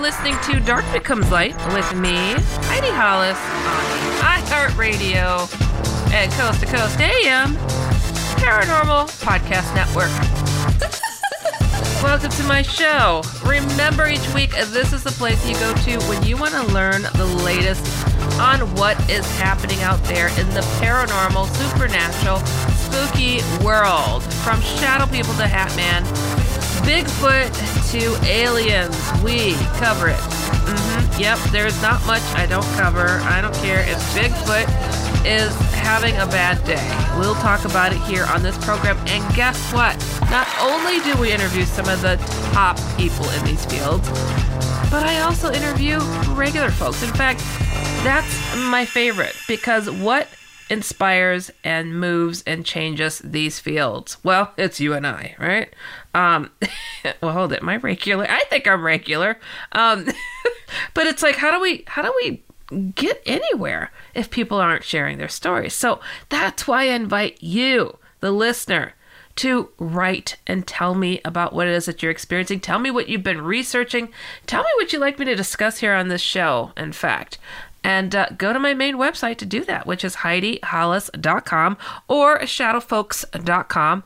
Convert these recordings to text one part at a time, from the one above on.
Listening to Dark Becomes Light with me, Heidi Hollis, on iHeartRadio and Coast to Coast AM Paranormal Podcast Network. Welcome to my show. Remember, each week, this is the place you go to when you want to learn the latest on what is happening out there in the paranormal, supernatural, spooky world. From shadow people to Hatman, Bigfoot to aliens, we cover it. hmm Yep, there's not much I don't cover. I don't care if Bigfoot is having a bad day. We'll talk about it here on this program. And guess what? Not only do we interview some of the top people in these fields, but I also interview regular folks. In fact, that's my favorite because what inspires and moves and changes these fields? Well, it's you and I, right? Um, well, hold it. I regular? I think I'm regular. Um, but it's like, how do we, how do we get anywhere if people aren't sharing their stories? So that's why I invite you, the listener, to write and tell me about what it is that you're experiencing. Tell me what you've been researching. Tell me what you'd like me to discuss here on this show, in fact. And uh, go to my main website to do that, which is HeidiHollis.com or ShadowFolks.com,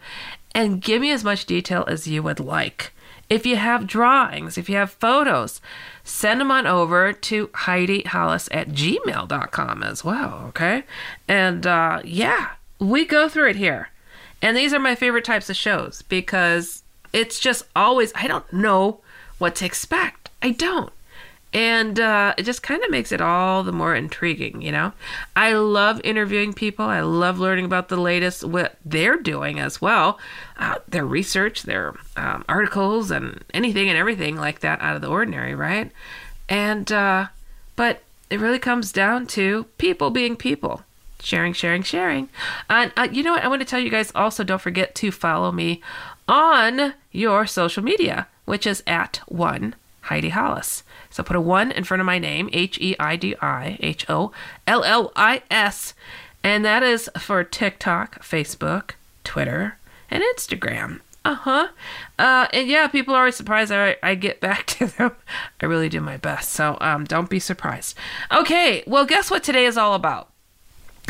and give me as much detail as you would like. If you have drawings, if you have photos, send them on over to HeidiHollis at gmail.com as well, okay? And uh, yeah, we go through it here. And these are my favorite types of shows because it's just always, I don't know what to expect. I don't. And uh, it just kind of makes it all the more intriguing, you know? I love interviewing people. I love learning about the latest, what they're doing as well, uh, their research, their um, articles, and anything and everything like that out of the ordinary, right? And, uh, but it really comes down to people being people sharing, sharing, sharing. And uh, you know what? I want to tell you guys also don't forget to follow me on your social media, which is at one Heidi Hollis. So put a one in front of my name, H E I D I H O L L I S, and that is for TikTok, Facebook, Twitter, and Instagram. Uh-huh. Uh And yeah, people are always surprised I, I get back to them. I really do my best. So um, don't be surprised. Okay, well, guess what today is all about?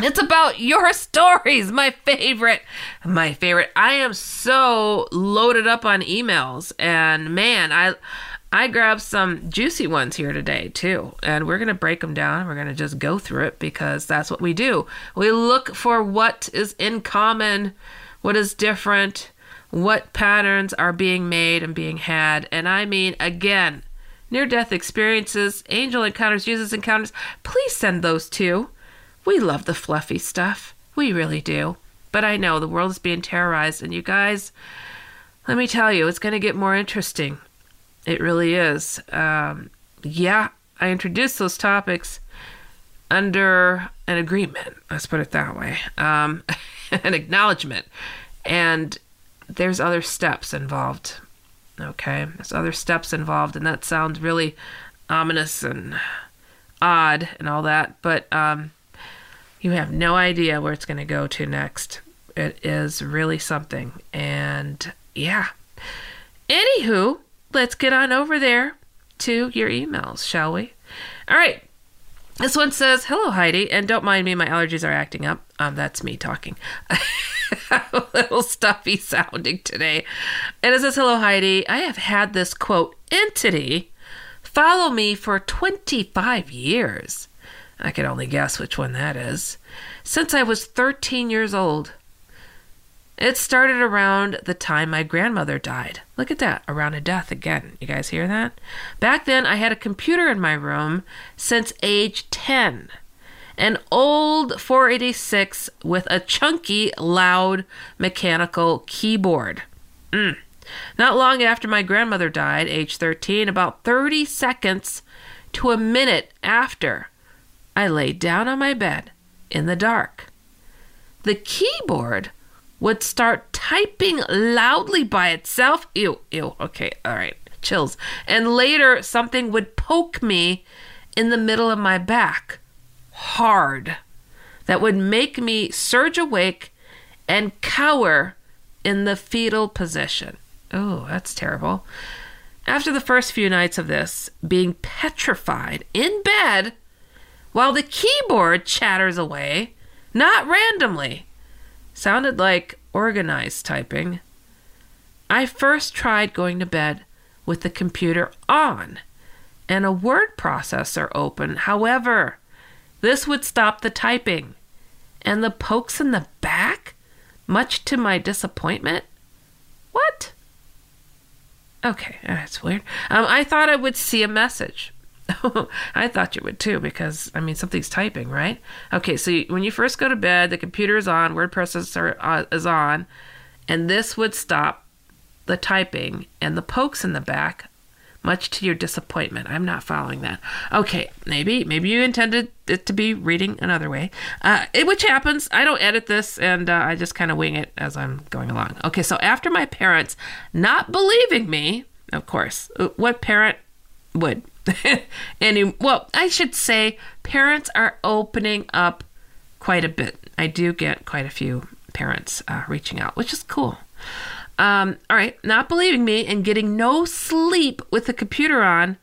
It's about your stories, my favorite. My favorite. I am so loaded up on emails and man, I I grabbed some juicy ones here today too, and we're going to break them down. We're going to just go through it because that's what we do. We look for what is in common, what is different, what patterns are being made and being had. And I mean, again, near death experiences, angel encounters, Jesus encounters, please send those too. We love the fluffy stuff. We really do. But I know the world is being terrorized, and you guys, let me tell you, it's going to get more interesting. It really is. Um, yeah, I introduced those topics under an agreement. Let's put it that way. Um, an acknowledgement. And there's other steps involved. Okay, there's other steps involved, and that sounds really ominous and odd and all that, but um, you have no idea where it's going to go to next. It is really something. And yeah. Anywho, let's get on over there to your emails, shall we? All right. This one says, Hello, Heidi, and don't mind me, my allergies are acting up. Um, that's me talking. a little stuffy sounding today. And it says, Hello, Heidi. I have had this quote entity follow me for 25 years. I can only guess which one that is. Since I was 13 years old. It started around the time my grandmother died. Look at that, around a death again. You guys hear that? Back then, I had a computer in my room since age 10. An old 486 with a chunky, loud mechanical keyboard. Mm. Not long after my grandmother died, age 13, about 30 seconds to a minute after, I lay down on my bed in the dark. The keyboard would start typing loudly by itself. Ew, ew. Okay, all right. Chills. And later, something would poke me in the middle of my back hard. That would make me surge awake and cower in the fetal position. Oh, that's terrible. After the first few nights of this, being petrified in bed while the keyboard chatters away, not randomly, sounded like organized typing. I first tried going to bed with the computer on and a word processor open. However, this would stop the typing and the pokes in the back, much to my disappointment. What? Okay, that's weird. Um, I thought I would see a message. I thought you would too, because I mean something's typing, right? Okay, so you, when you first go to bed, the computer is on, word processor uh, is on, and this would stop the typing and the pokes in the back, much to your disappointment. I'm not following that. Okay, maybe maybe you intended it to be reading another way, uh, it, which happens. I don't edit this, and uh, I just kind of wing it as I'm going along. Okay, so after my parents not believing me, of course, uh, what parent would? and well, I should say parents are opening up quite a bit. I do get quite a few parents uh, reaching out, which is cool. Um, all right, not believing me and getting no sleep with the computer on,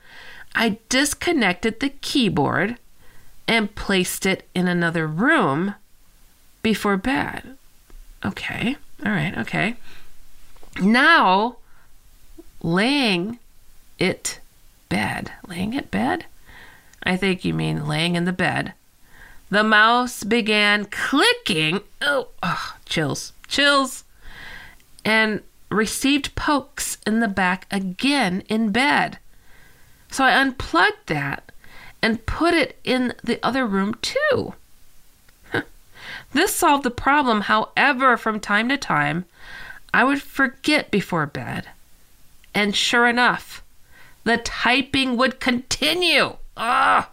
I disconnected the keyboard and placed it in another room before bed. Okay, all right, okay. Now, laying it bed. Laying at bed? I think you mean laying in the bed. The mouse began clicking. Oh, oh, chills, chills. And received pokes in the back again in bed. So I unplugged that and put it in the other room too. this solved the problem. However, from time to time, I would forget before bed. And sure enough, the typing would continue. Ah,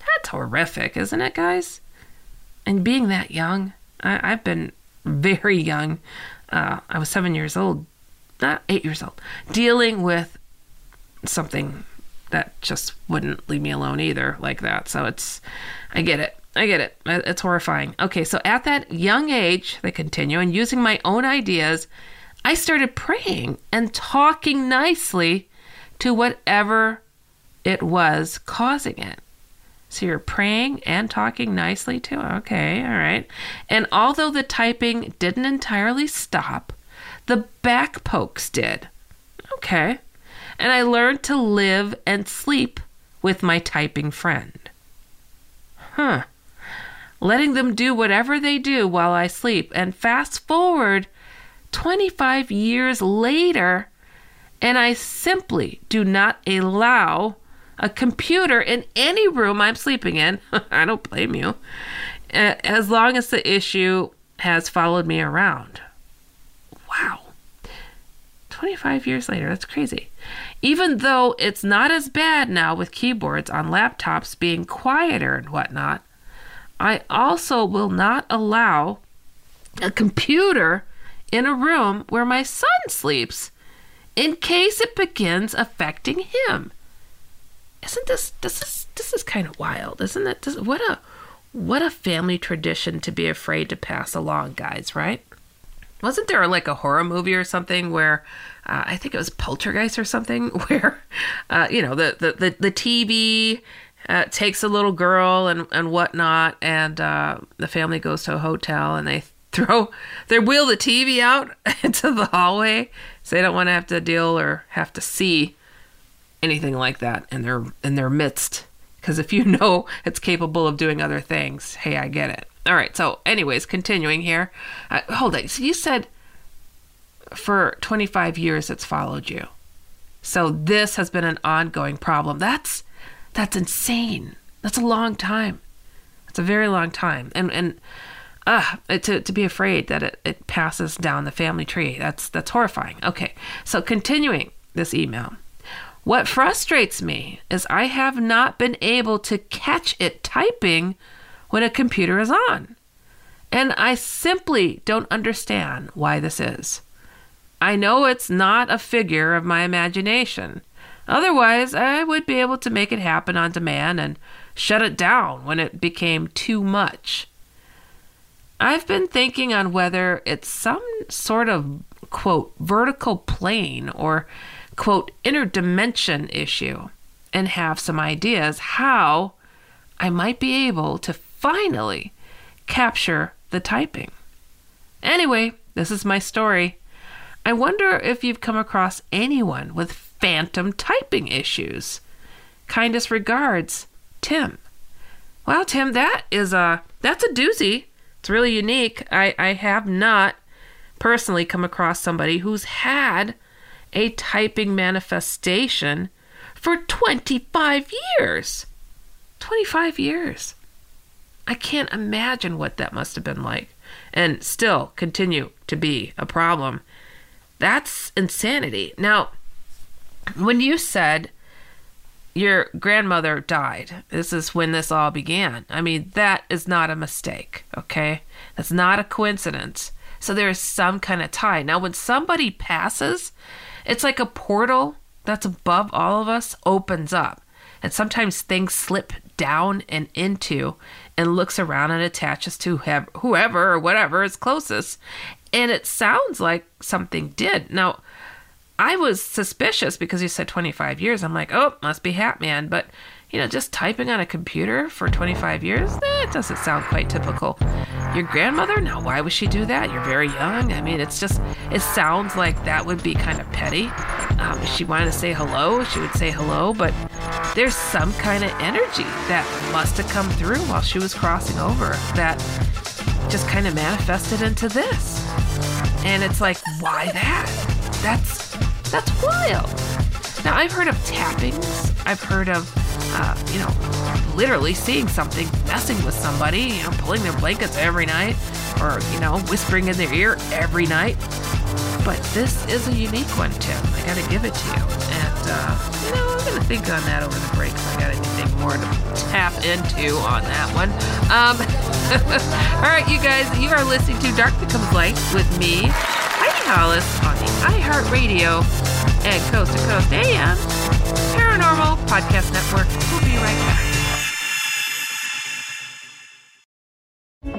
that's horrific, isn't it, guys? And being that young, I, have been very young. Uh, I was seven years old, not eight years old, dealing with something that just wouldn't leave me alone either, like that. So it's, I get it. I get it. It's horrifying. Okay, so at that young age, they continue, and using my own ideas, I started praying and talking nicely to whatever it was causing it. So you're praying and talking nicely to too? Okay, all right. And although the typing didn't entirely stop, the back pokes did. Okay. And I learned to live and sleep with my typing friend. Huh. Letting them do whatever they do while I sleep. And fast forward 25 years later, and I simply do not allow a computer in any room I'm sleeping in. I don't blame you. As long as the issue has followed me around. Wow. 25 years later, that's crazy. Even though it's not as bad now with keyboards on laptops being quieter and whatnot, I also will not allow a computer in a room where my son sleeps in case it begins affecting him. Isn't this this is this is kind of wild, isn't it? This, what a what a family tradition to be afraid to pass along, guys, right? Wasn't there like a horror movie or something where uh, I think it was Poltergeist or something where uh, you know the the the, the TV uh, takes a little girl and and whatnot, and uh, the family goes to a hotel and they throw they wheel the TV out into the hallway so they don't want to have to deal or have to see anything like that in their in their midst. Because if you know it's capable of doing other things, hey, I get it. All right. So, anyways, continuing here. Uh, hold it. So you said for 25 years it's followed you. So this has been an ongoing problem. That's that's insane. That's a long time. That's a very long time. And and uh, to to be afraid that it, it passes down the family tree. That's that's horrifying. Okay. So continuing this email. What frustrates me is I have not been able to catch it typing when a computer is on. And I simply don't understand why this is. I know it's not a figure of my imagination. Otherwise, I would be able to make it happen on demand and shut it down when it became too much. I've been thinking on whether it's some sort of, quote, vertical plane or, quote, interdimension issue and have some ideas how I might be able to finally capture the typing. Anyway, this is my story. I wonder if you've come across anyone with phantom typing issues. Kindest regards, Tim. Well, Tim, that is a that's a doozy. It's really unique. I, I have not personally come across somebody who's had a typing manifestation for 25 years. 25 years. I can't imagine what that must have been like and still continue to be a problem that's insanity. Now, when you said your grandmother died, this is when this all began. I mean, that is not a mistake, okay? That's not a coincidence. So there is some kind of tie. Now, when somebody passes, it's like a portal that's above all of us opens up. And sometimes things slip down and into and looks around and attaches to whoever or whatever is closest. And it sounds like something did. Now, I was suspicious because you said 25 years. I'm like, oh, must be Hatman. But, you know, just typing on a computer for 25 years, that eh, doesn't sound quite typical. Your grandmother? Now, why would she do that? You're very young. I mean, it's just, it sounds like that would be kind of petty. Um, if she wanted to say hello, she would say hello. But there's some kind of energy that must have come through while she was crossing over that just kind of manifested into this. And it's like, why that? That's that's wild. Now I've heard of tappings. I've heard of, uh, you know, literally seeing something messing with somebody. You know, pulling their blankets every night, or you know, whispering in their ear every night. But this is a unique one, Tim. I got to give it to you. And uh, you know, I'm gonna think on that over the break if I got anything more to tap into on that one. Um, All right, you guys, you are listening to Dark Becomes Light with me, Heidi Hollis, on the iHeartRadio and Coast to Coast AM Paranormal Podcast Network. We'll be right back.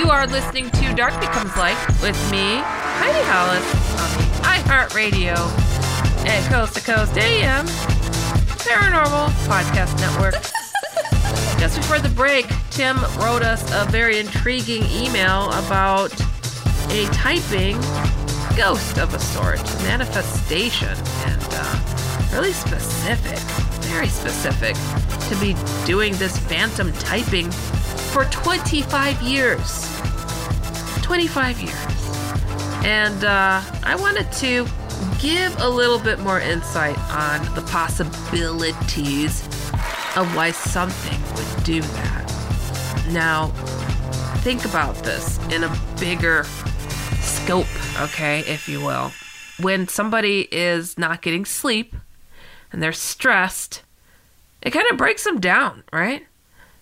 You are listening to Dark Becomes Light with me, Heidi Hollis, on the iHeartRadio and Coast to Coast AM Paranormal Podcast Network. Just before the break, Tim wrote us a very intriguing email about a typing ghost of a sort, manifestation, and uh, really specific, very specific, to be doing this phantom typing for 25 years. 25 years. And uh, I wanted to give a little bit more insight on the possibilities of why something would do that. Now, think about this in a bigger scope, okay, if you will. When somebody is not getting sleep and they're stressed, it kind of breaks them down, right?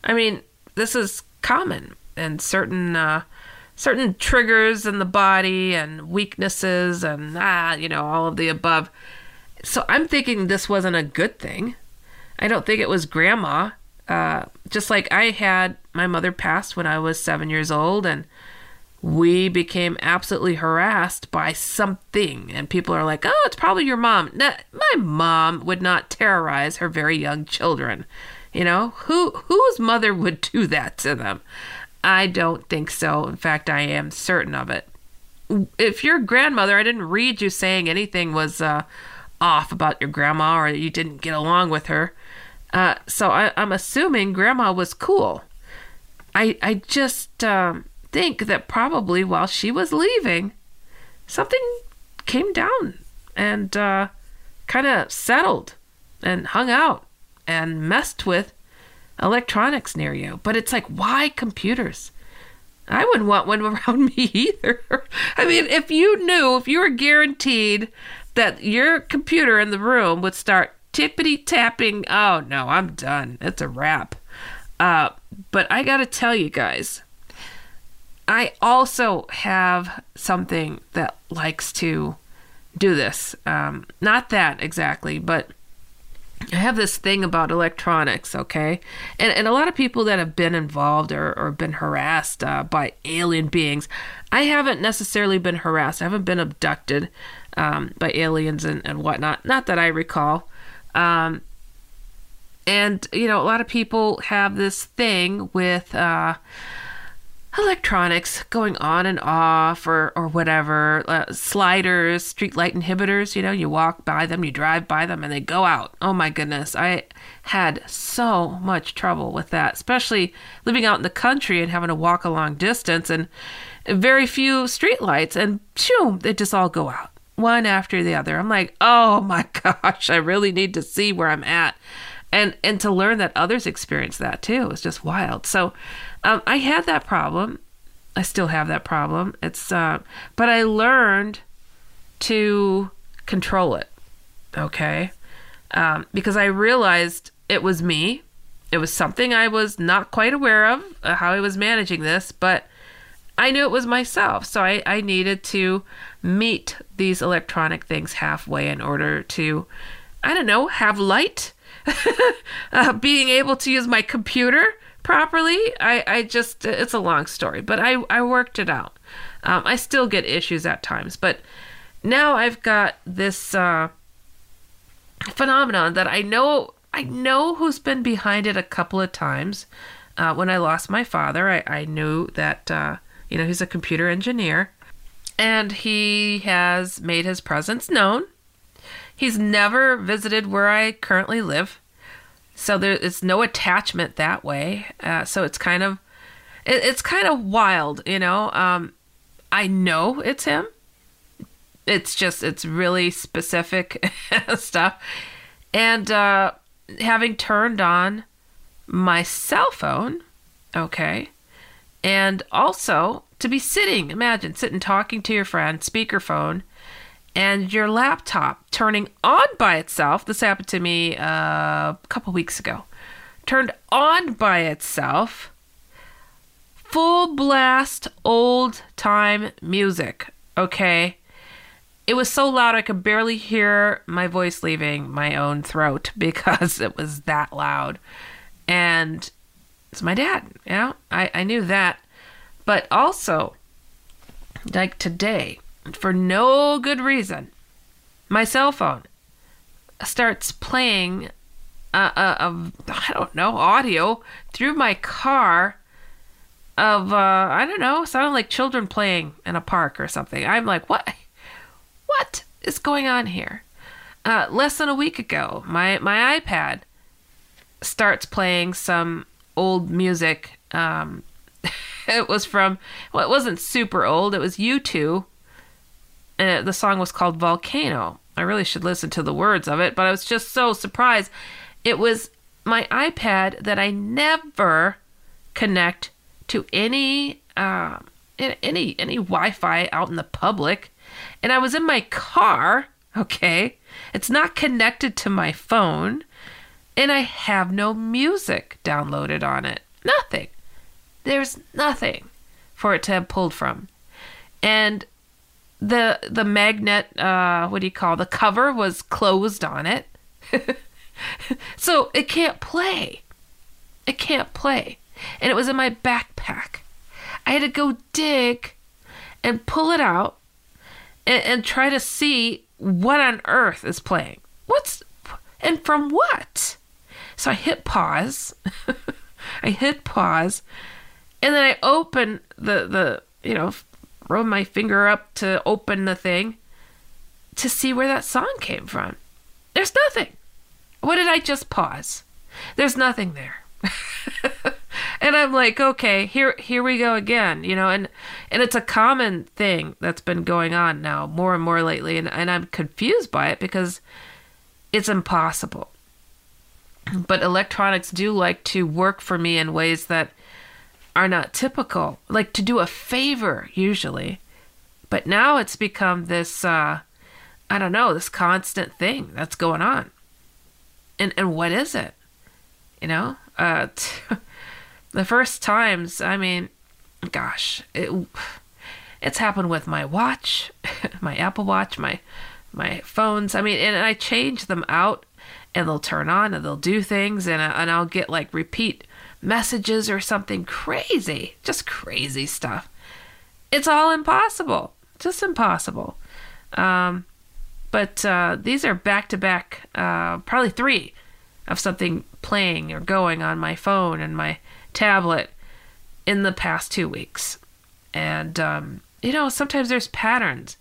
I mean, this is common and certain uh, certain triggers in the body and weaknesses and ah, you know, all of the above. So I'm thinking this wasn't a good thing. I don't think it was grandma. Uh, just like I had my mother passed when I was seven years old, and we became absolutely harassed by something. And people are like, "Oh, it's probably your mom." No, my mom would not terrorize her very young children. You know, who whose mother would do that to them? I don't think so. In fact, I am certain of it. If your grandmother, I didn't read you saying anything was uh, off about your grandma or you didn't get along with her. Uh, so I, am assuming grandma was cool. I I just um, think that probably while she was leaving, something came down and uh, kind of settled and hung out and messed with electronics near you. But it's like, why computers? I wouldn't want one around me either. I mean, if you knew, if you were guaranteed that your computer in the room would start tippity tapping, oh no, I'm done. It's a wrap. Uh, but I gotta tell you guys, I also have something that likes to do this. Um, not that exactly, but I have this thing about electronics, okay? And, and a lot of people that have been involved or, or been harassed uh, by alien beings, I haven't necessarily been harassed. I haven't been abducted um, by aliens and, and whatnot. Not that I recall. Um, and, you know, a lot of people have this thing with. Uh, electronics going on and off or, or whatever. Uh, sliders street light inhibitors you know you walk by them you drive by them and they go out. Oh my goodness. I had so much trouble with that especially living out in the country and having to walk a long distance and very few street lights and phew, they just all go out one after the other. I'm like oh my gosh i really need to see where i'm at. And and to learn that others experience that too is just wild. So um, I had that problem. I still have that problem. It's uh, but I learned to control it. Okay, um, because I realized it was me. It was something I was not quite aware of uh, how I was managing this, but I knew it was myself. So I, I needed to meet these electronic things halfway in order to, I don't know, have light, uh, being able to use my computer properly. I, I just, it's a long story, but I, I worked it out. Um, I still get issues at times, but now I've got this uh, phenomenon that I know, I know who's been behind it a couple of times. Uh, when I lost my father, I, I knew that, uh, you know, he's a computer engineer and he has made his presence known. He's never visited where I currently live. So there is no attachment that way. Uh, so it's kind of it, it's kind of wild, you know. Um, I know it's him. It's just it's really specific stuff. And uh, having turned on my cell phone, okay, and also to be sitting, imagine sitting talking to your friend, speakerphone, and your laptop turning on by itself. This happened to me uh, a couple weeks ago. Turned on by itself. Full blast old time music. Okay. It was so loud I could barely hear my voice leaving my own throat because it was that loud. And it's my dad, you know? I, I knew that. But also, like today, for no good reason, my cell phone starts playing uh, uh, of I don't know audio through my car of uh, I don't know sounding like children playing in a park or something. I'm like, what? What is going on here? Uh, less than a week ago, my my iPad starts playing some old music. Um, it was from well, it wasn't super old. It was U2 and the song was called Volcano. I really should listen to the words of it, but I was just so surprised. It was my iPad that I never connect to any uh, any any Wi-Fi out in the public, and I was in my car. Okay, it's not connected to my phone, and I have no music downloaded on it. Nothing. There's nothing for it to have pulled from, and the the magnet uh what do you call the cover was closed on it. So it can't play. It can't play. And it was in my backpack. I had to go dig and pull it out and, and try to see what on earth is playing. What's and from what? So i hit pause. I hit pause. And then i open the the you know rub my finger up to open the thing to see where that song came from. There's nothing. What did I just pause? There's nothing there. and I'm like, okay, here here we go again, you know, and and it's a common thing that's been going on now more and more lately and, and I'm confused by it because it's impossible. But electronics do like to work for me in ways that are not typical, like to do a favor usually. But now it's become this uh I don't know, this constant thing that's going on. And and what is it? You know? Uh t- the first times, I mean, gosh, it it's happened with my watch, my Apple Watch, my my phones. I mean, and I change them out and they'll turn on and they'll do things and and I'll get like repeat messages or something crazy, just crazy stuff. It's all impossible, just impossible. Um, but uh, these are back to back, probably three of something playing or going on my phone and my tablet in the past two weeks. And, um, you know, sometimes there's patterns.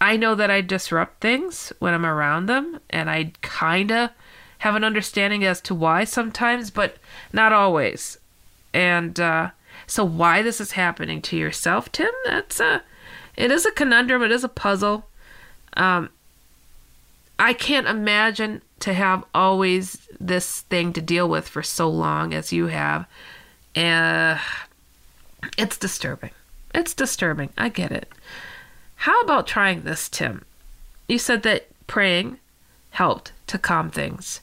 I know that I disrupt things when I'm around them, and I kind of have an understanding as to why sometimes, but not always. And uh, so, why this is happening to yourself, Tim? That's a, it is a conundrum. It is a puzzle. Um, I can't imagine to have always this thing to deal with for so long as you have. Uh, it's disturbing. It's disturbing. I get it. How about trying this, Tim? You said that praying helped to calm things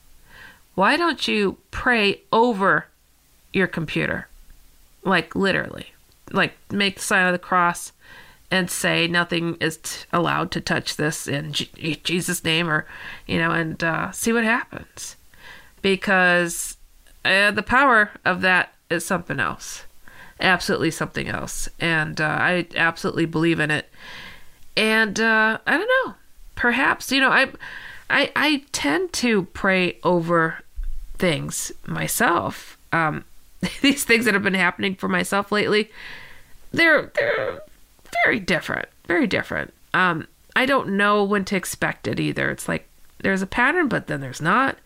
why don't you pray over your computer? Like literally. Like make the sign of the cross and say nothing is t- allowed to touch this in G- Jesus' name or, you know, and uh, see what happens. Because uh, the power of that is something else. Absolutely something else. And uh, I absolutely believe in it. And uh, I don't know. Perhaps, you know, I. I, I tend to pray over things myself. Um, these things that have been happening for myself lately, they're they're very different, very different. Um, I don't know when to expect it either. It's like there's a pattern, but then there's not.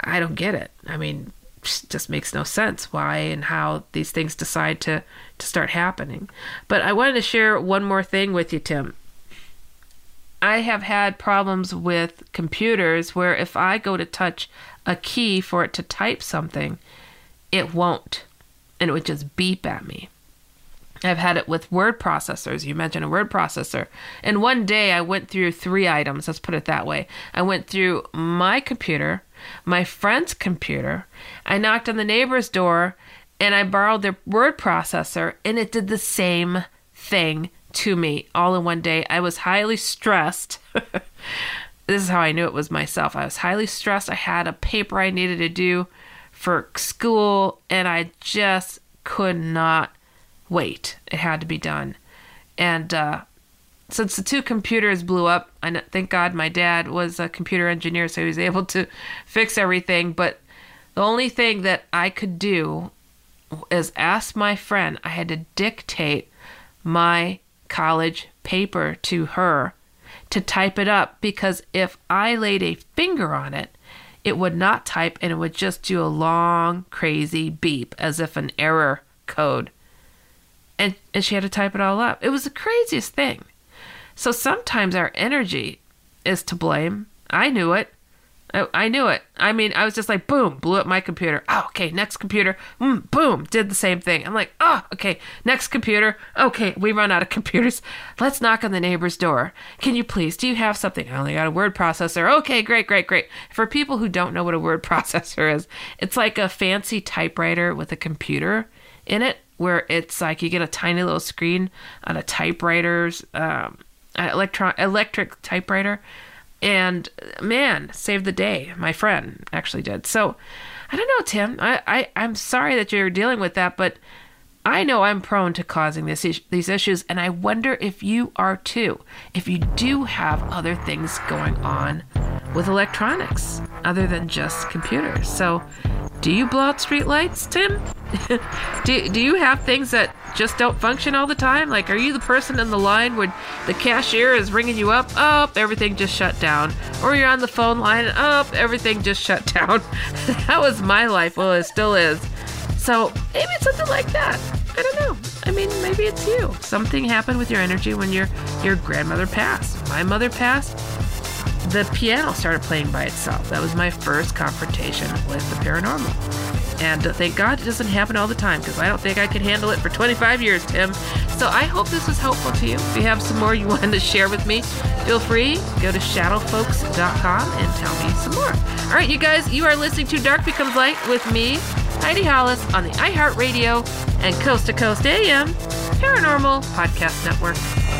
I don't get it. I mean, just makes no sense why and how these things decide to to start happening. But I wanted to share one more thing with you, Tim. I have had problems with computers where if I go to touch a key for it to type something, it won't. And it would just beep at me. I've had it with word processors. You mentioned a word processor. And one day I went through three items, let's put it that way. I went through my computer, my friend's computer, I knocked on the neighbor's door, and I borrowed their word processor, and it did the same thing to me all in one day. I was highly stressed. this is how I knew it was myself. I was highly stressed. I had a paper I needed to do for school, and I just could not wait. It had to be done. And uh, since the two computers blew up, I thank God my dad was a computer engineer, so he was able to fix everything. But the only thing that I could do is ask my friend. I had to dictate my college paper to her to type it up because if I laid a finger on it, it would not type and it would just do a long, crazy beep as if an error code and, and she had to type it all up. It was the craziest thing. So sometimes our energy is to blame. I knew it. I, knew it. I mean, I was just like, boom, blew up my computer. Oh, okay, next computer. Mm, boom, did the same thing. I'm like, oh, okay, next computer. Okay, we run out of computers. Let's knock on the neighbor's door. Can you please? Do you have something? I only got a word processor. Okay, great, great, great. For people who don't know what a word processor is, it's like a fancy typewriter with a computer in it where it's like you get a tiny little screen on a typewriter's um, electron electric typewriter, and man, saved the day. My friend actually did. So I don't know, Tim. I, I I'm sorry that you're dealing with that, but I know I'm prone to causing this these issues, and I wonder if you are too. If you do have other things going on with electronics other than just computers. So do you blow out street lights, Tim? do, do you have things that just don't function all the time? Like, are you the person in the line where the cashier is ringing you up? Oh, everything just shut down. Or you're on the phone line. Oh, everything just shut down. that was my life. Well, it still is. So maybe it's something like that. I don't know. I mean, maybe it's you. Something happened with your energy when your your grandmother passed. My mother passed the piano started playing by itself. That was my first confrontation with the paranormal. And thank God it doesn't happen all the time because I don't think I could handle it for 25 years, Tim. So I hope this was helpful to you. If you have some more you wanted to share with me, feel free. Go to shadowfolks.com and tell me some more. All right, you guys, you are listening to Dark Becomes Light with me, Heidi Hollis, on the iHeartRadio and Coast to Coast AM Paranormal Podcast Network.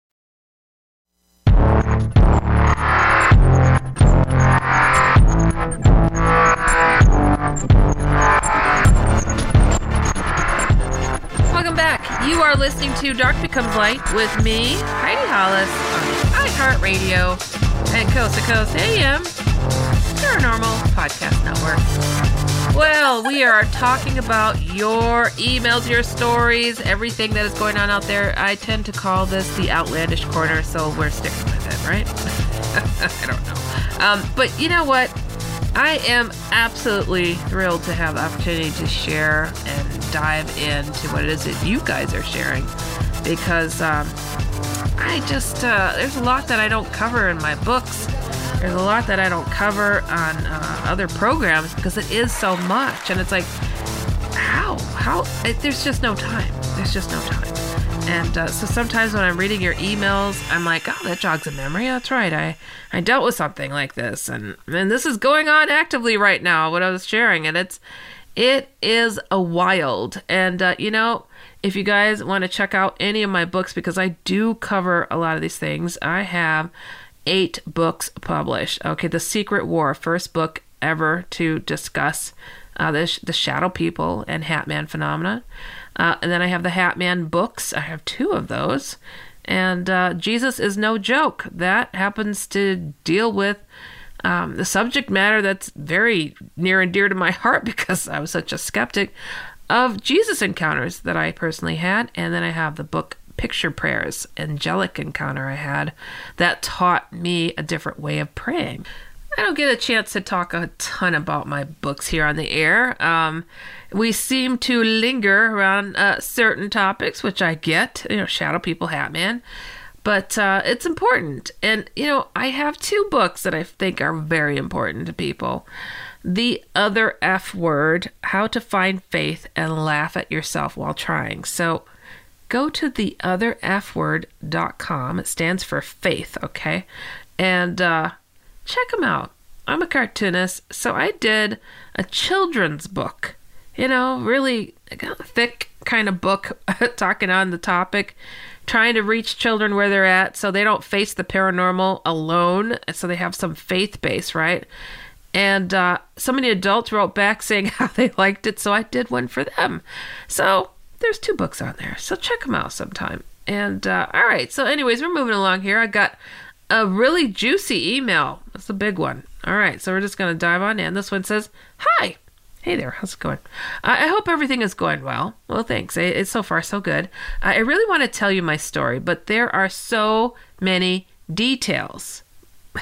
listening to Dark Becomes Light with me, Heidi Hollis, on iHeartRadio and Coast to Coast AM Paranormal Podcast Network. Well, we are talking about your emails, your stories, everything that is going on out there. I tend to call this the outlandish corner, so we're sticking with it, right? I don't know. Um, but you know what? I am absolutely thrilled to have the opportunity to share and dive into what it is that you guys are sharing because um, I just, uh, there's a lot that I don't cover in my books. There's a lot that I don't cover on uh, other programs because it is so much. And it's like, how? How? It, there's just no time. There's just no time. And uh, so sometimes when I'm reading your emails, I'm like, oh, that jogs a memory. That's right. I, I dealt with something like this. And, and this is going on actively right now, what I was sharing. And it's, it is a wild. And, uh, you know, if you guys want to check out any of my books, because I do cover a lot of these things, I have eight books published. Okay, The Secret War, first book ever to discuss uh, the, the shadow people and Hatman phenomena. Uh, and then I have the Hatman books. I have two of those. And uh, Jesus is no joke. That happens to deal with um, the subject matter that's very near and dear to my heart because I was such a skeptic of Jesus encounters that I personally had. And then I have the book Picture Prayers, Angelic Encounter I had, that taught me a different way of praying. I don't get a chance to talk a ton about my books here on the air. Um, we seem to linger around uh, certain topics, which I get, you know, Shadow People, Hatman, but uh, it's important. And, you know, I have two books that I think are very important to people The Other F Word How to Find Faith and Laugh at Yourself While Trying. So, go to the other F theotherfword.com. It stands for faith, okay? And uh, check them out. I'm a cartoonist, so I did a children's book. You know, really thick kind of book talking on the topic, trying to reach children where they're at so they don't face the paranormal alone, and so they have some faith base, right? And uh, so many adults wrote back saying how they liked it, so I did one for them. So there's two books on there, so check them out sometime. And uh, all right, so anyways, we're moving along here. I got a really juicy email. That's a big one. All right, so we're just going to dive on in. This one says, Hi. Hey there, how's it going? Uh, I hope everything is going well. Well, thanks. It's so far so good. Uh, I really want to tell you my story, but there are so many details.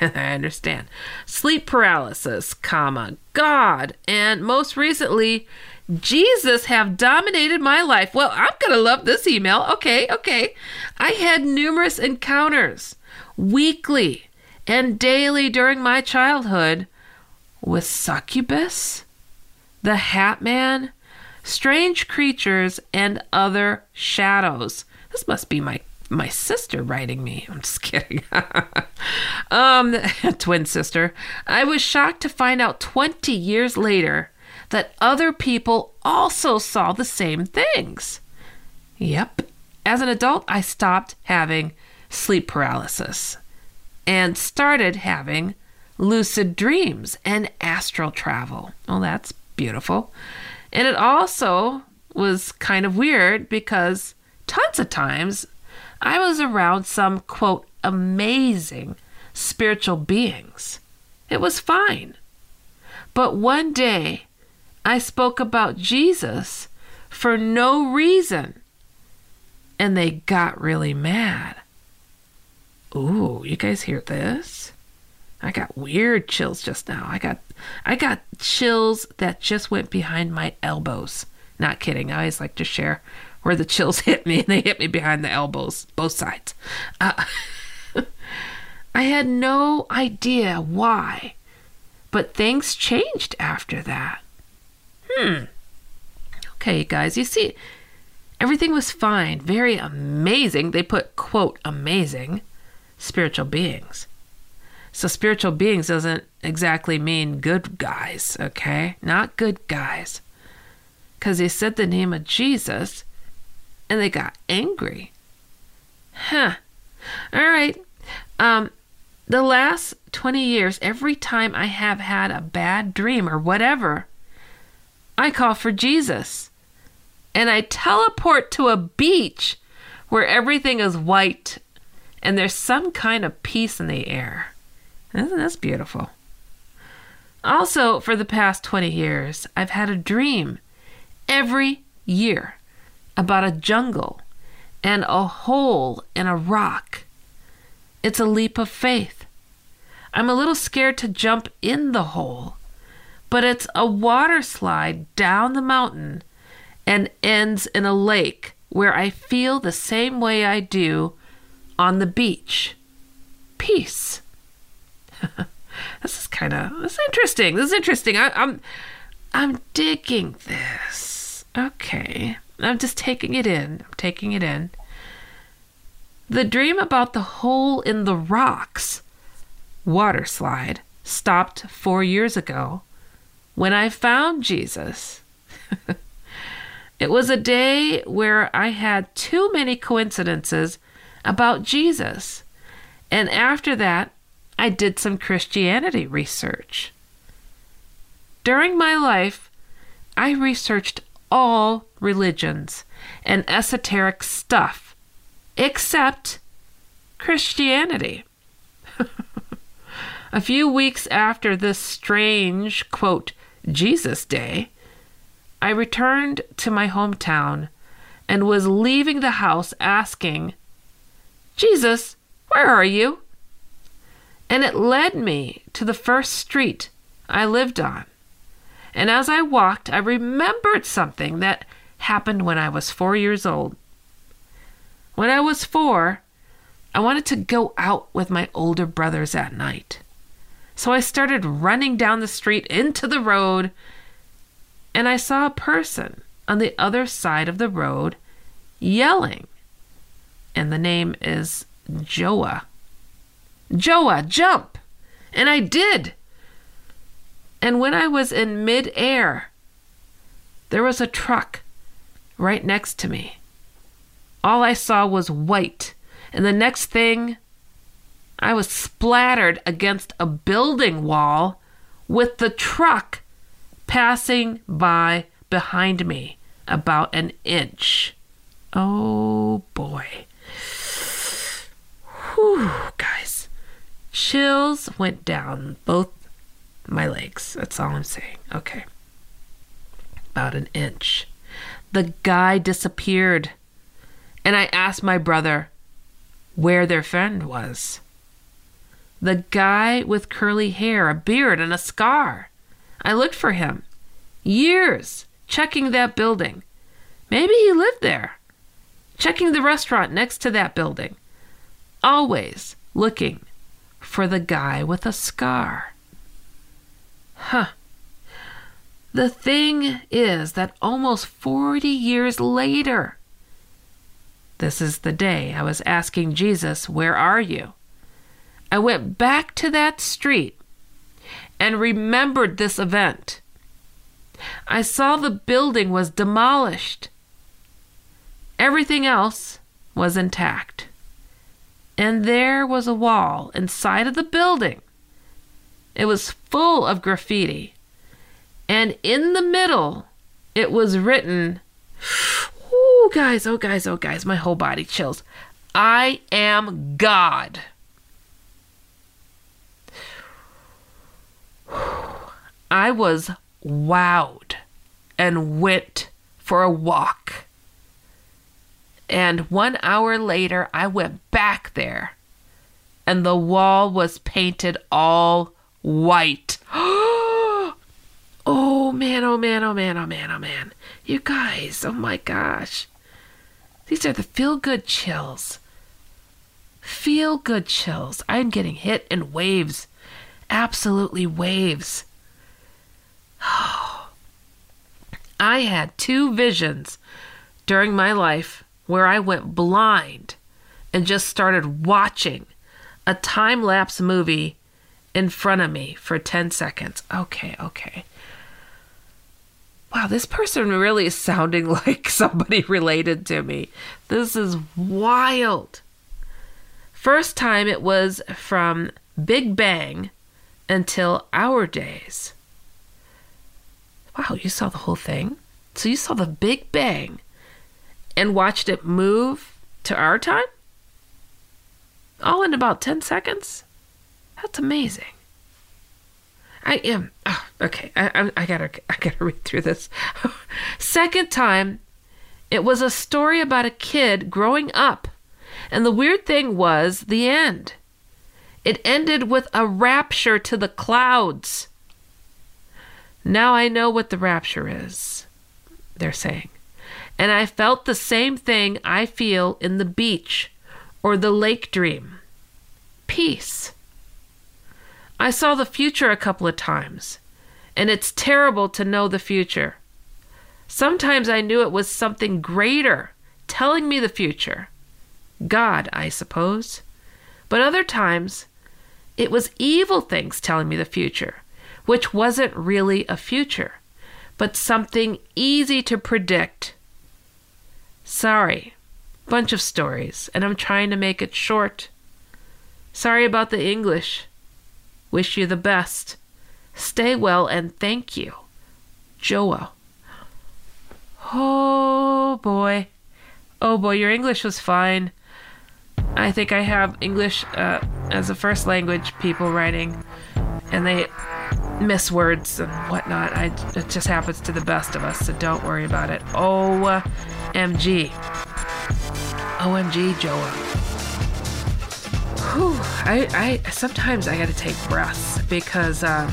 I understand. Sleep paralysis, comma, God, and most recently, Jesus have dominated my life. Well, I'm going to love this email. Okay, okay. I had numerous encounters weekly and daily during my childhood with succubus, the Hat Man, strange creatures, and other shadows. This must be my my sister writing me. I'm just kidding. um, twin sister. I was shocked to find out 20 years later that other people also saw the same things. Yep. As an adult, I stopped having sleep paralysis and started having lucid dreams and astral travel. Oh, that's beautiful. And it also was kind of weird because tons of times I was around some quote amazing spiritual beings. It was fine. But one day I spoke about Jesus for no reason and they got really mad. Ooh, you guys hear this? I got weird chills just now. I got I got chills that just went behind my elbows. Not kidding. I always like to share where the chills hit me and they hit me behind the elbows, both sides. Uh, I had no idea why, but things changed after that. Hmm. Okay, guys, you see, everything was fine, very amazing. They put, quote, amazing spiritual beings. So, spiritual beings doesn't exactly mean good guys, okay? Not good guys. Because they said the name of Jesus and they got angry. Huh. All right. Um, the last 20 years, every time I have had a bad dream or whatever, I call for Jesus. and I teleport to a beach where everything is white and there's some kind of peace in the air. Isn't this beautiful? Also, for the past 20 years, I've had a dream every year about a jungle and a hole in a rock. It's a leap of faith. I'm a little scared to jump in the hole, but it's a water slide down the mountain and ends in a lake where I feel the same way I do on the beach. Peace. this is kind of this is interesting. This is interesting. I, I'm I'm digging this. Okay. I'm just taking it in. I'm taking it in. The dream about the hole in the rocks water slide stopped four years ago when I found Jesus. it was a day where I had too many coincidences about Jesus. And after that, I did some Christianity research. During my life, I researched all religions and esoteric stuff except Christianity. A few weeks after this strange, quote, Jesus Day, I returned to my hometown and was leaving the house asking, Jesus, where are you? And it led me to the first street I lived on. And as I walked, I remembered something that happened when I was four years old. When I was four, I wanted to go out with my older brothers at night. So I started running down the street into the road, and I saw a person on the other side of the road yelling. And the name is Joa. Joa, jump! And I did. And when I was in midair, there was a truck right next to me. All I saw was white, and the next thing, I was splattered against a building wall with the truck passing by behind me about an inch. Oh boy. Whew, guys. Chills went down both my legs. That's all I'm saying. Okay. About an inch. The guy disappeared. And I asked my brother where their friend was. The guy with curly hair, a beard, and a scar. I looked for him. Years checking that building. Maybe he lived there. Checking the restaurant next to that building. Always looking for the guy with a scar. Huh. The thing is that almost 40 years later, this is the day I was asking Jesus, Where are you? I went back to that street and remembered this event. I saw the building was demolished. Everything else was intact. And there was a wall inside of the building. It was full of graffiti. And in the middle, it was written, Oh, guys, oh, guys, oh, guys, my whole body chills. I am God. I was wowed and went for a walk. And one hour later, I went back there, and the wall was painted all white. oh man, oh man, oh man, oh man, oh man. You guys, oh my gosh. These are the feel good chills. Feel good chills. I'm getting hit in waves. Absolutely waves. I had two visions during my life where I went blind and just started watching a time lapse movie in front of me for 10 seconds. Okay, okay. Wow, this person really is sounding like somebody related to me. This is wild. First time it was from Big Bang until our days. Wow, you saw the whole thing? So you saw the Big Bang and watched it move to our time? All in about 10 seconds? That's amazing. I am oh, okay. I, I, I gotta I gotta read through this. Second time, it was a story about a kid growing up, and the weird thing was the end. It ended with a rapture to the clouds. Now I know what the rapture is, they're saying. And I felt the same thing I feel in the beach or the lake dream peace. I saw the future a couple of times, and it's terrible to know the future. Sometimes I knew it was something greater telling me the future. God, I suppose. But other times, it was evil things telling me the future, which wasn't really a future, but something easy to predict. Sorry, bunch of stories, and I'm trying to make it short. Sorry about the English. Wish you the best. Stay well and thank you. Joa. Oh boy. Oh boy, your English was fine. I think I have English uh, as a first language people writing, and they miss words and whatnot. I, it just happens to the best of us, so don't worry about it. OMG. OMG, Joa. Whew. I, I sometimes I gotta take breaths because uh,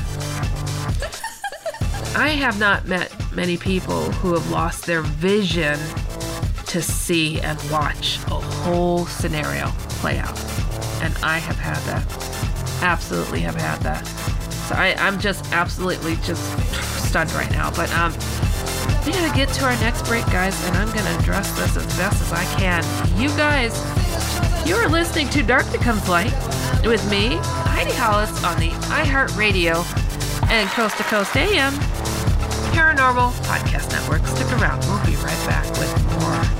I have not met many people who have lost their vision to see and watch a whole scenario play out. And I have had that. Absolutely have had that. So I, I'm just absolutely just stunned right now. But um we gotta get to our next break, guys, and I'm gonna address this as best as I can. You guys, you are listening to Dark Becomes Light with me, Heidi Hollis, on the iHeartRadio and Coast to Coast AM Paranormal Podcast Network. Stick around. We'll be right back with more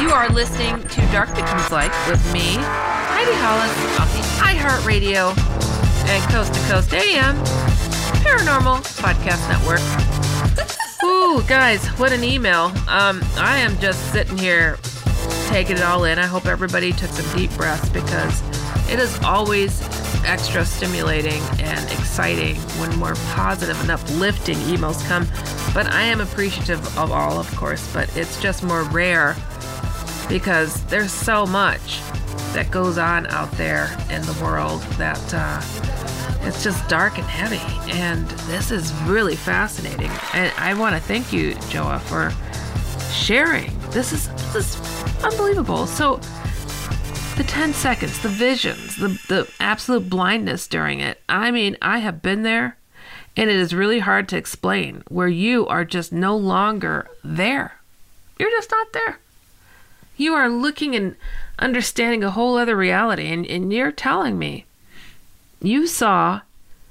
You are listening to Dark Becomes Light with me, Heidi Hollis, on the iHeartRadio and Coast to Coast AM Paranormal Podcast Network. Ooh, guys, what an email. Um, I am just sitting here taking it all in. I hope everybody took some deep breaths because it is always extra stimulating and exciting when more positive and uplifting emails come. But I am appreciative of all, of course, but it's just more rare because there's so much that goes on out there in the world that uh, It's just dark and heavy. And this is really fascinating. And I want to thank you, Joa, for sharing. This is this is unbelievable. So the 10 seconds, the visions, the, the absolute blindness during it. I mean, I have been there, and it is really hard to explain where you are just no longer there. You're just not there. You are looking and understanding a whole other reality, and, and you're telling me you saw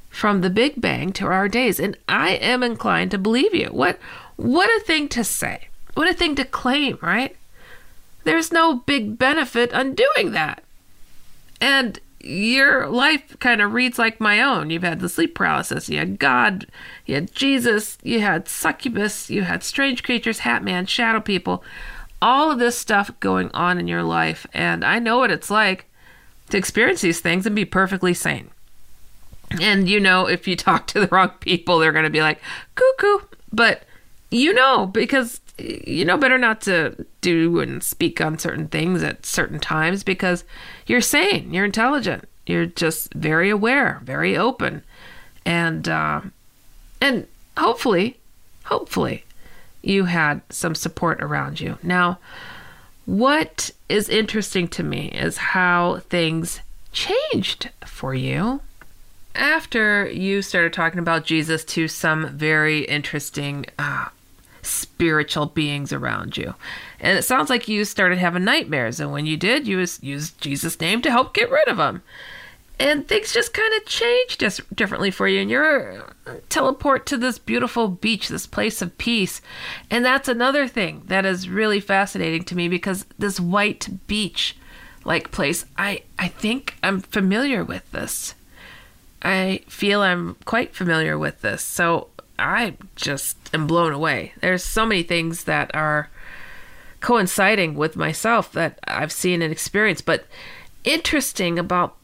from the Big Bang to our days, and I am inclined to believe you. What what a thing to say. What a thing to claim, right? There's no big benefit on doing that. And your life kind of reads like my own. You've had the sleep paralysis, you had God, you had Jesus, you had succubus, you had strange creatures, hat man, shadow people, all of this stuff going on in your life. And I know what it's like to experience these things and be perfectly sane. And you know, if you talk to the wrong people, they're going to be like, cuckoo. But you know, because you know better not to do and speak on certain things at certain times because you're sane, you're intelligent, you're just very aware, very open, and uh, and hopefully, hopefully, you had some support around you. Now, what is interesting to me is how things changed for you after you started talking about Jesus to some very interesting uh, spiritual beings around you. And it sounds like you started having nightmares. And when you did, you used Jesus' name to help get rid of them. And things just kind of changed dis- differently for you. And you're uh, teleport to this beautiful beach, this place of peace. And that's another thing that is really fascinating to me because this white beach like place, I, I think I'm familiar with this. I feel I'm quite familiar with this. So I just am blown away. There's so many things that are coinciding with myself that I've seen and experienced, but interesting about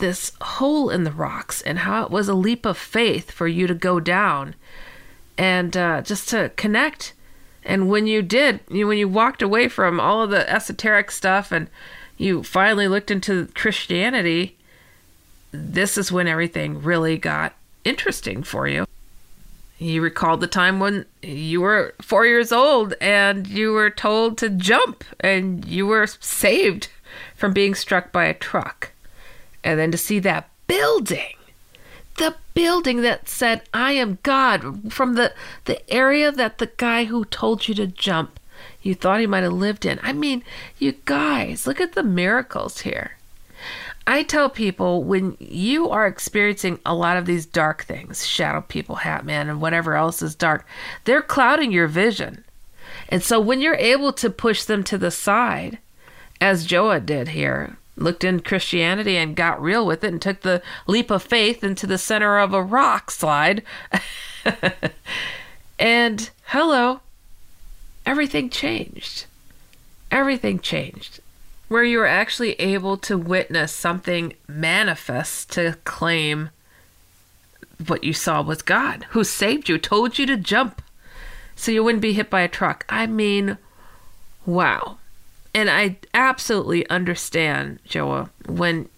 this hole in the rocks and how it was a leap of faith for you to go down and uh, just to connect. And when you did, you, when you walked away from all of the esoteric stuff and you finally looked into Christianity, this is when everything really got interesting for you. You recalled the time when you were four years old and you were told to jump and you were saved from being struck by a truck. And then to see that building, the building that said, I am God, from the, the area that the guy who told you to jump, you thought he might have lived in. I mean, you guys, look at the miracles here. I tell people when you are experiencing a lot of these dark things, shadow people, hat man, and whatever else is dark, they're clouding your vision. And so when you're able to push them to the side, as Joa did here, looked in Christianity and got real with it and took the leap of faith into the center of a rock slide. and hello, everything changed. Everything changed where you were actually able to witness something manifest to claim what you saw was God, who saved you, told you to jump so you wouldn't be hit by a truck. I mean, wow. And I absolutely understand, Joa, when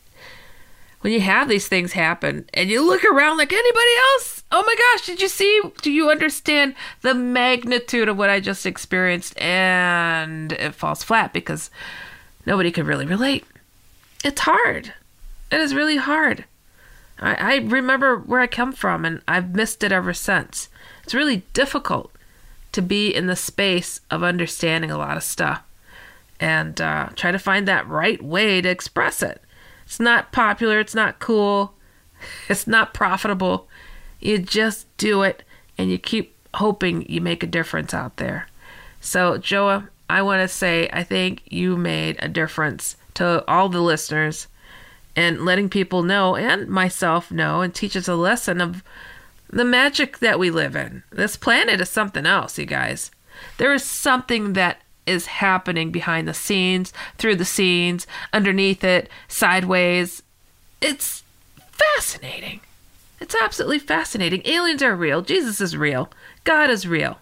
when you have these things happen and you look around like anybody else. Oh my gosh, did you see? Do you understand the magnitude of what I just experienced? And it falls flat because nobody could really relate. It's hard. It is really hard. I, I remember where I come from and I've missed it ever since. It's really difficult to be in the space of understanding a lot of stuff and uh, try to find that right way to express it. It's not popular, it's not cool, it's not profitable. You just do it and you keep hoping you make a difference out there. So, Joa, I want to say I think you made a difference to all the listeners and letting people know and myself know and teach us a lesson of the magic that we live in. This planet is something else, you guys. There is something that is happening behind the scenes, through the scenes, underneath it, sideways. It's fascinating. It's absolutely fascinating. Aliens are real. Jesus is real. God is real.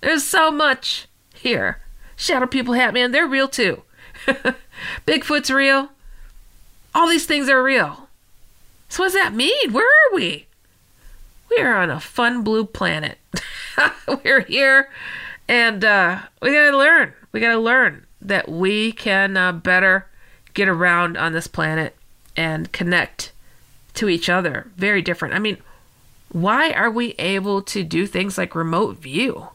There's so much here. Shadow people, Hat Man, they're real too. Bigfoot's real. All these things are real. So, what does that mean? Where are we? We are on a fun blue planet. We're here and uh, we got to learn. We got to learn that we can uh, better get around on this planet and connect to each other. Very different. I mean, why are we able to do things like remote view?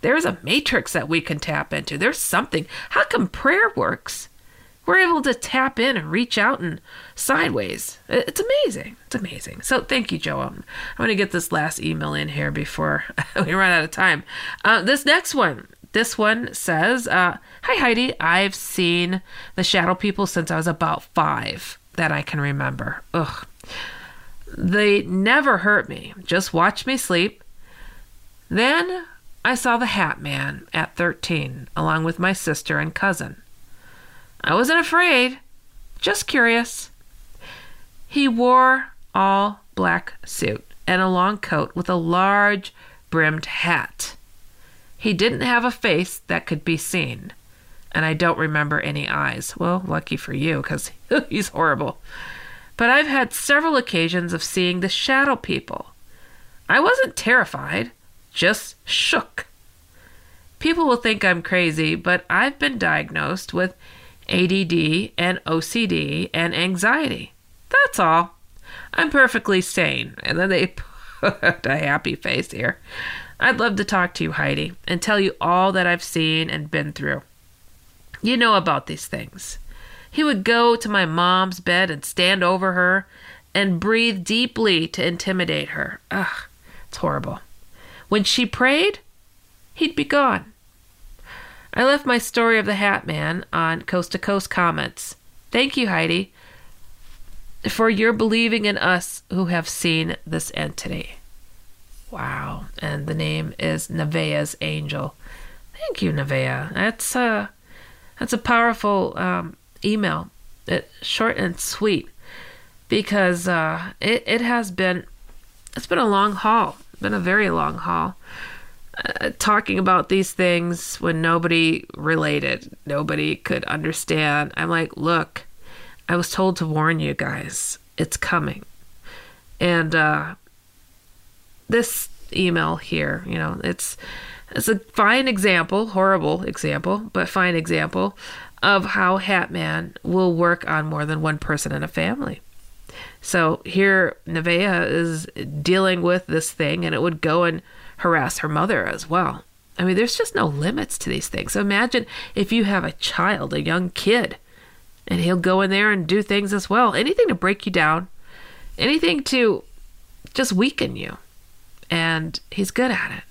There's a matrix that we can tap into. There's something. How come prayer works? We're able to tap in and reach out and sideways. It's amazing. It's amazing. So thank you, Joa. I'm, going to get this last email in here before we run out of time. Uh, this next one. This one says, uh, Hi, Heidi. I've seen the shadow people since I was about five that I can remember. Ugh. They never hurt me, just watched me sleep. Then I saw the Hat Man at 13, along with my sister and cousin. I wasn't afraid, just curious. He wore all black suit and a long coat with a large brimmed hat. He didn't have a face that could be seen, and I don't remember any eyes. Well, lucky for you, because he's horrible. But I've had several occasions of seeing the shadow people. I wasn't terrified, just shook. People will think I'm crazy, but I've been diagnosed with ADD and OCD and anxiety. That's all. I'm perfectly sane. And then they put a happy face here. I'd love to talk to you, Heidi, and tell you all that I've seen and been through. You know about these things. He would go to my mom's bed and stand over her and breathe deeply to intimidate her. Ugh, it's horrible. When she prayed, he'd be gone. I left my story of the Hat Man on Coast to Coast comments. Thank you, Heidi, for your believing in us who have seen this entity. Wow. And the name is Nevaeh's Angel. Thank you, Nevaeh. That's a, uh, that's a powerful um, email. It, short and sweet because uh, it, it has been it's been a long haul been a very long haul uh, talking about these things when nobody related, nobody could understand. I'm like, look, I was told to warn you guys, it's coming. And uh, this email here, you know, it's it's a fine example, horrible example, but fine example of how Hatman will work on more than one person in a family. So here, Nevaeh is dealing with this thing, and it would go and harass her mother as well. I mean, there's just no limits to these things. So imagine if you have a child, a young kid, and he'll go in there and do things as well. Anything to break you down, anything to just weaken you. And he's good at it.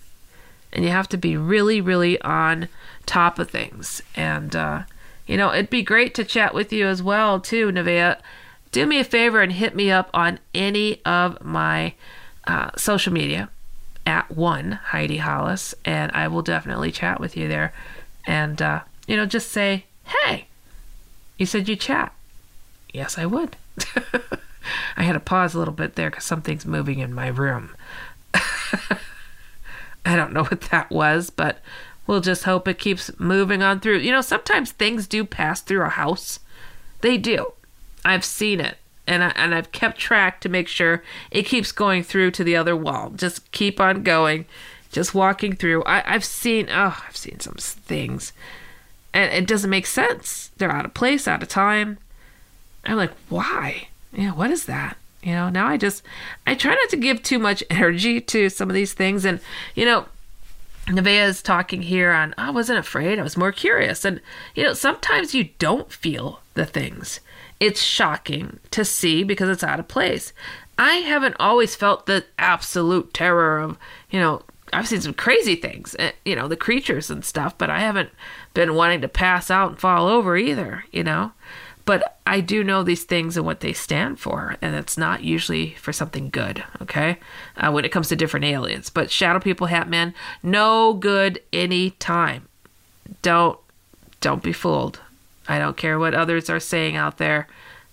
And you have to be really, really on top of things. And, uh, you know, it'd be great to chat with you as well, too, Nevaeh. Do me a favor and hit me up on any of my uh, social media at one Heidi Hollis, and I will definitely chat with you there. And, uh, you know, just say, hey, you said you chat. Yes, I would. I had to pause a little bit there because something's moving in my room. I don't know what that was, but we'll just hope it keeps moving on through. You know, sometimes things do pass through a house. They do. I've seen it and I, and I've kept track to make sure it keeps going through to the other wall. Just keep on going, just walking through. I, I've seen oh, I've seen some things, and it doesn't make sense. They're out of place, out of time. I'm like, why? Yeah, what is that? You know, now I just I try not to give too much energy to some of these things, and you know. Nevaeh is talking here on, oh, I wasn't afraid, I was more curious. And, you know, sometimes you don't feel the things it's shocking to see because it's out of place. I haven't always felt the absolute terror of, you know, I've seen some crazy things, eh, you know, the creatures and stuff, but I haven't been wanting to pass out and fall over either, you know. But I do know these things and what they stand for, and it's not usually for something good, okay? Uh, when it comes to different aliens. But Shadow People, Hat Man, no good any time. Don't don't be fooled. I don't care what others are saying out there.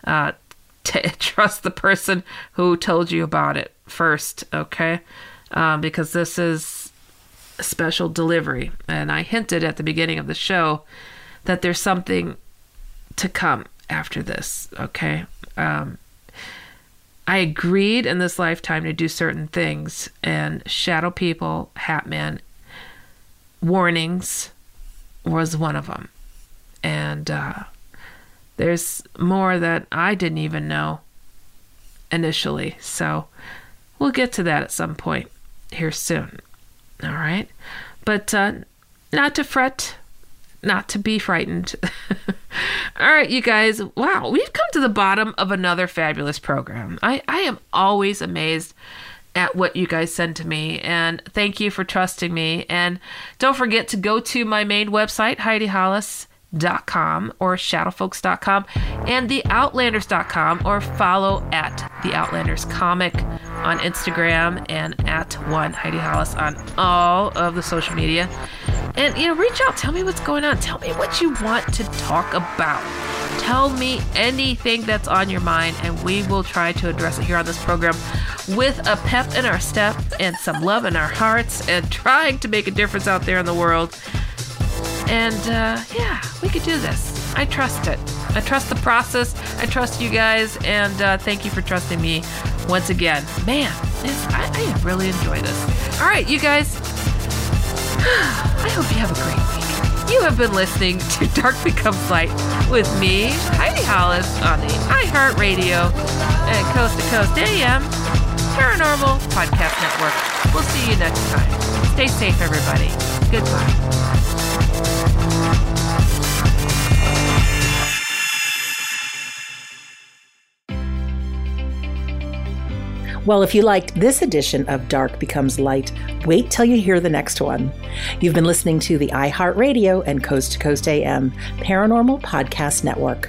Uh, t- trust the person who told you about it first, okay? Um, because this is a special delivery. And I hinted at the beginning of the show that there's something to come after this, okay? Um, I agreed in this lifetime to do certain things, and Shadow People, Hatman, Warnings was one of them. And uh, there's more that I didn't even know initially. So we'll get to that at some point here soon. All right. But uh, not to fret, not to be frightened. All right, you guys. Wow, we've come to the bottom of another fabulous program. I, I am always amazed at what you guys send to me, and thank you for trusting me. And don't forget to go to my main website, Heidi Hollis com or shadowfolks.com and theoutlanders.com or follow at the outlanders comic on instagram and at one heidi hollis on all of the social media. And you know reach out. Tell me what's going on. Tell me what you want to talk about. Tell me anything that's on your mind and we will try to address it here on this program with a pep in our step and some love in our hearts and trying to make a difference out there in the world and uh, yeah, we could do this. I trust it. I trust the process. I trust you guys. And uh, thank you for trusting me once again. Man, I, I really enjoy this. All right, you guys. I hope you have a great week. You have been listening to Dark Becomes Light with me, Heidi Hollis, on the iHeartRadio and Coast to Coast AM Paranormal Podcast Network. We'll see you next time. Stay safe, everybody. Goodbye. Well, if you liked this edition of Dark Becomes Light, wait till you hear the next one. You've been listening to the iHeartRadio and Coast to Coast AM Paranormal Podcast Network.